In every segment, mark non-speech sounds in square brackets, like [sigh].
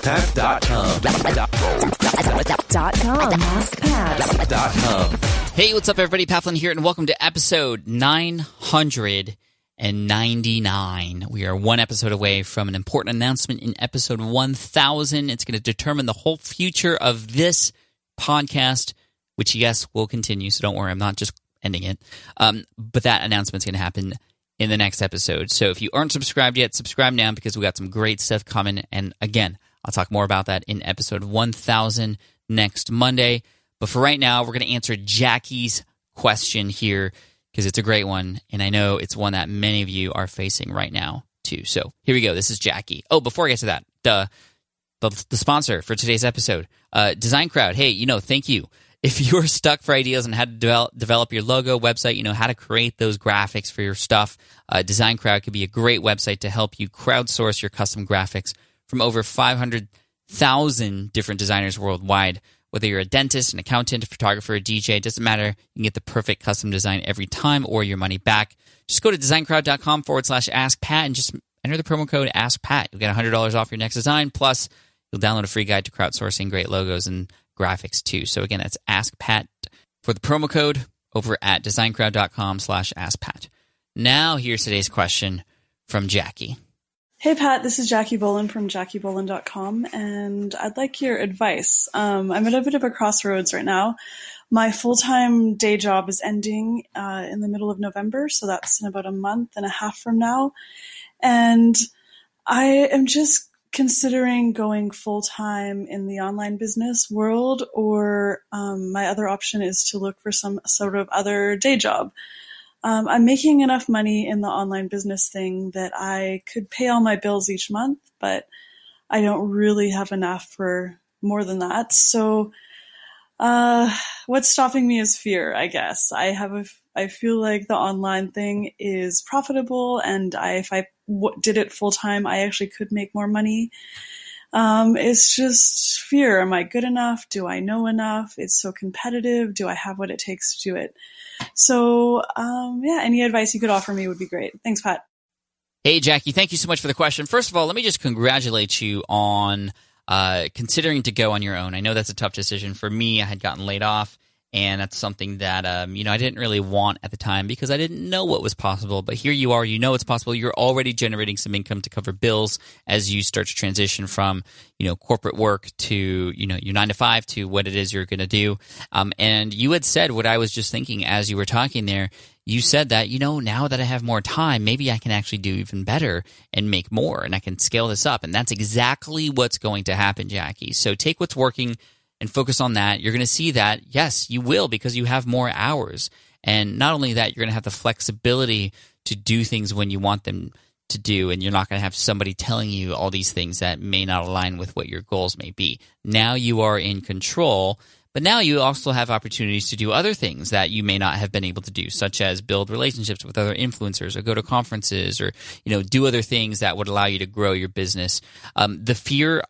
AskPat.com. Dot com. AskPat. Dot com. Hey, what's up, everybody? Pat Flynn here, and welcome to episode 999. We are one episode away from an important announcement in episode 1000. It's going to determine the whole future of this podcast, which, yes, will continue. So don't worry, I'm not just ending it. Um, but that announcement's going to happen in the next episode. So if you aren't subscribed yet, subscribe now because we got some great stuff coming. And again, I'll talk more about that in episode 1000 next Monday. But for right now, we're going to answer Jackie's question here because it's a great one. And I know it's one that many of you are facing right now, too. So here we go. This is Jackie. Oh, before I get to that, the, the, the sponsor for today's episode, uh, DesignCrowd. Hey, you know, thank you. [laughs] If you're stuck for ideas on how to develop, develop your logo, website, you know, how to create those graphics for your stuff, uh, DesignCrowd could be a great website to help you crowdsource your custom graphics from over 500,000 different designers worldwide. Whether you're a dentist, an accountant, a photographer, a DJ, it doesn't matter. You can get the perfect custom design every time or your money back. Just go to designcrowd.com forward slash ask Pat and just enter the promo code ask Pat. You'll get $100 off your next design. Plus, you'll download a free guide to crowdsourcing great logos and graphics too. So again, that's ask Pat for the promo code over at designcrowd.com slash ask Pat. Now here's today's question from Jackie. Hey Pat, this is Jackie Bolen from JackieBolen.com, and I'd like your advice. Um, I'm at a bit of a crossroads right now. My full time day job is ending uh, in the middle of November, so that's in about a month and a half from now. And I am just considering going full time in the online business world, or um, my other option is to look for some sort of other day job. Um, I'm making enough money in the online business thing that I could pay all my bills each month, but I don't really have enough for more than that. So, uh, what's stopping me is fear, I guess. I have a, I feel like the online thing is profitable, and I, if I w- did it full time, I actually could make more money. Um, it's just fear. Am I good enough? Do I know enough? It's so competitive. Do I have what it takes to do it? So, um, yeah, any advice you could offer me would be great. Thanks, Pat. Hey, Jackie, thank you so much for the question. First of all, let me just congratulate you on uh, considering to go on your own. I know that's a tough decision for me. I had gotten laid off, and that's something that um, you know I didn't really want at the time because I didn't know what was possible. But here you are, you know it's possible. You're already generating some income to cover bills as you start to transition from you know corporate work to you know your nine to five to what it is you're going to do. Um, and you had said what I was just thinking as you were talking there. You said that you know now that I have more time, maybe I can actually do even better and make more, and I can scale this up. And that's exactly what's going to happen, Jackie. So take what's working and focus on that, you're going to see that, yes, you will because you have more hours. And not only that, you're going to have the flexibility to do things when you want them to do, and you're not going to have somebody telling you all these things that may not align with what your goals may be. Now you are in control, but now you also have opportunities to do other things that you may not have been able to do, such as build relationships with other influencers or go to conferences or, you know, do other things that would allow you to grow your business. Um, the fear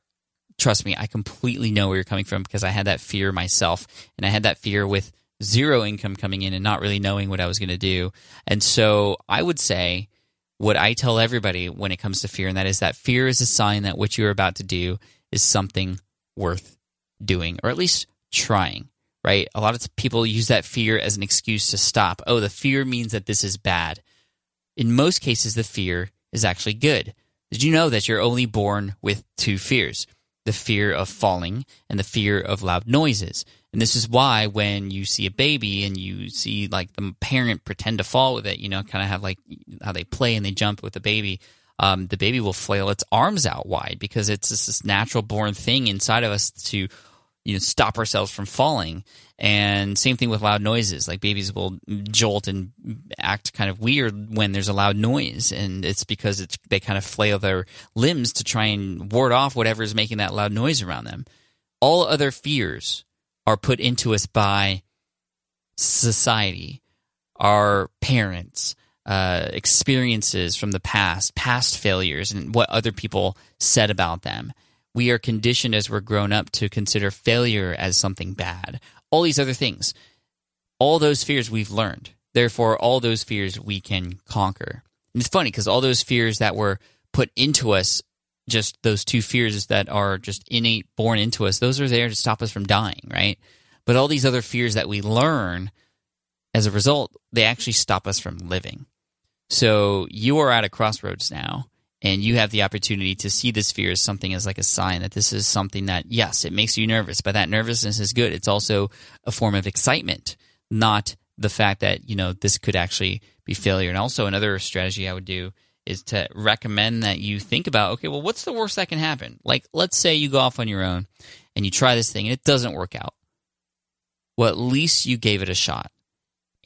trust me, I completely know where you're coming from because I had that fear myself. And I had that fear with zero income coming in and not really knowing what I was going to do. And so I would say what I tell everybody when it comes to fear, and that is that fear is a sign that what you're about to do is something worth doing, or at least trying, right? A lot of people use that fear as an excuse to stop. Oh, the fear means that this is bad. In most cases, the fear is actually good. Did you know that you're only born with two fears? The fear of falling and the fear of loud noises. And this is why when you see a baby and you see like the parent pretend to fall with it, you know, kind of have like how they play and they jump with the baby, um, the baby will flail its arms out wide because it's just this natural born thing inside of us to you know stop ourselves from falling and same thing with loud noises. Like babies will jolt and act kind of weird when there's a loud noise. And it's because it's they kind of flail their limbs to try and ward off whatever is making that loud noise around them. All other fears are put into us by society our parents uh, experiences from the past past failures and what other people said about them. We are conditioned as we're grown up to consider failure as something bad. All these other things, all those fears we've learned. Therefore, all those fears we can conquer. And it's funny because all those fears that were put into us just those two fears that are just innate born into us. Those are there to stop us from dying, right? But all these other fears that we learn as a result, they actually stop us from living. So you are at a crossroads now and you have the opportunity to see this fear as something as like a sign that this is something that yes it makes you nervous but that nervousness is good. It's also a form of excitement not the fact that you know this could actually be failure. And also another strategy i would do is to recommend that you think about okay well what's the worst that can happen? Like let's say you go off on your own and you try this thing and it doesn't work out. Well at least you gave it a shot.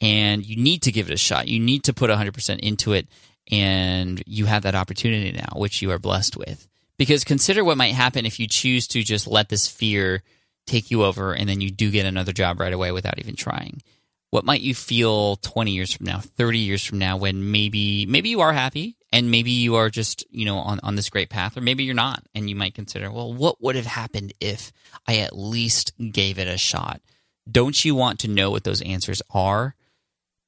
And you need to give it a shot. You need to put 100% into it and you have that opportunity now, which you are blessed with. Because consider what might happen if you choose to just let this fear take you over and then you do get another job right away without even trying. What might you feel 20 years from now, 30 years from now when maybe maybe you are happy and maybe you are just, you know, on, on this great path or maybe you're not and you might consider, well, what would have happened if I at least gave it a shot? Don't you want to know what those answers are?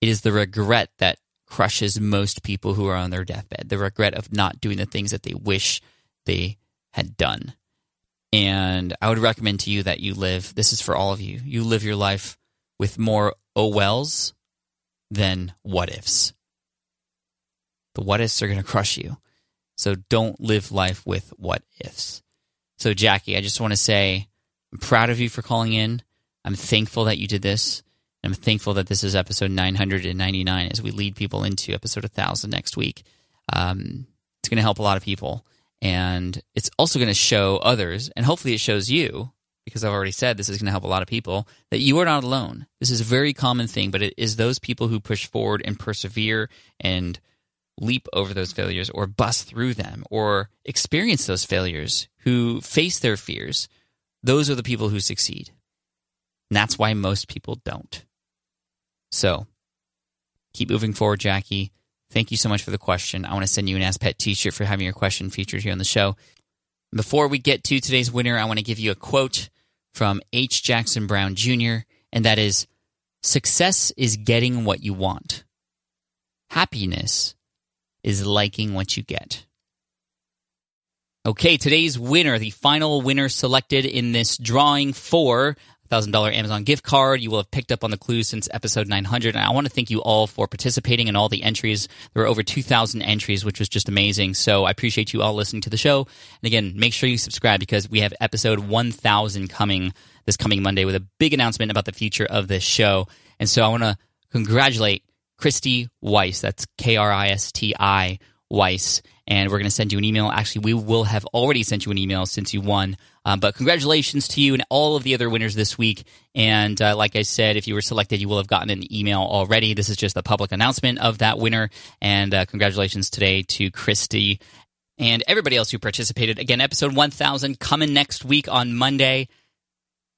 It is the regret that crushes most people who are on their deathbed the regret of not doing the things that they wish they had done. And I would recommend to you that you live, this is for all of you, you live your life with more oh wells than what ifs. The what ifs are going to crush you. So don't live life with what ifs. So, Jackie, I just want to say I'm proud of you for calling in. I'm thankful that you did this. I'm thankful that this is episode 999 as we lead people into episode 1000 next week. Um, it's going to help a lot of people. And it's also going to show others, and hopefully it shows you, because I've already said this is going to help a lot of people, that you are not alone. This is a very common thing, but it is those people who push forward and persevere and leap over those failures or bust through them or experience those failures, who face their fears. Those are the people who succeed. And that's why most people don't. So keep moving forward, Jackie. Thank you so much for the question. I want to send you an Ask Pat t shirt for having your question featured here on the show. Before we get to today's winner, I want to give you a quote from H. Jackson Brown Jr., and that is Success is getting what you want, happiness is liking what you get. Okay, today's winner, the final winner selected in this drawing for $1,000 Amazon gift card. You will have picked up on the clue since episode 900. And I want to thank you all for participating in all the entries. There were over 2,000 entries, which was just amazing. So I appreciate you all listening to the show. And again, make sure you subscribe because we have episode 1,000 coming this coming Monday with a big announcement about the future of this show. And so I want to congratulate Kristi Weiss. That's K R I S T I Weiss. And we're going to send you an email. Actually, we will have already sent you an email since you won um, but congratulations to you and all of the other winners this week. And uh, like I said, if you were selected, you will have gotten an email already. This is just a public announcement of that winner. And uh, congratulations today to Kristi and everybody else who participated. Again, episode 1000 coming next week on Monday.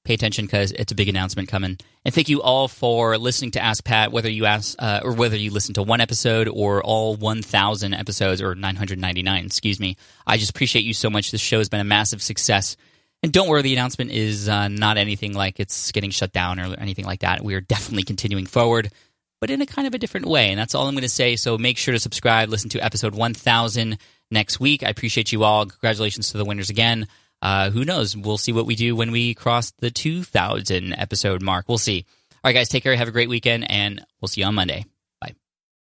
Pay attention because it's a big announcement coming. And thank you all for listening to Ask Pat, whether you ask uh, or whether you listen to one episode or all 1,000 episodes or 999, excuse me. I just appreciate you so much. This show has been a massive success. And don't worry, the announcement is uh, not anything like it's getting shut down or anything like that. We are definitely continuing forward, but in a kind of a different way. And that's all I'm going to say. So make sure to subscribe, listen to episode 1000 next week. I appreciate you all. Congratulations to the winners again. Uh, who knows? We'll see what we do when we cross the 2000 episode mark. We'll see. All right, guys, take care. Have a great weekend, and we'll see you on Monday.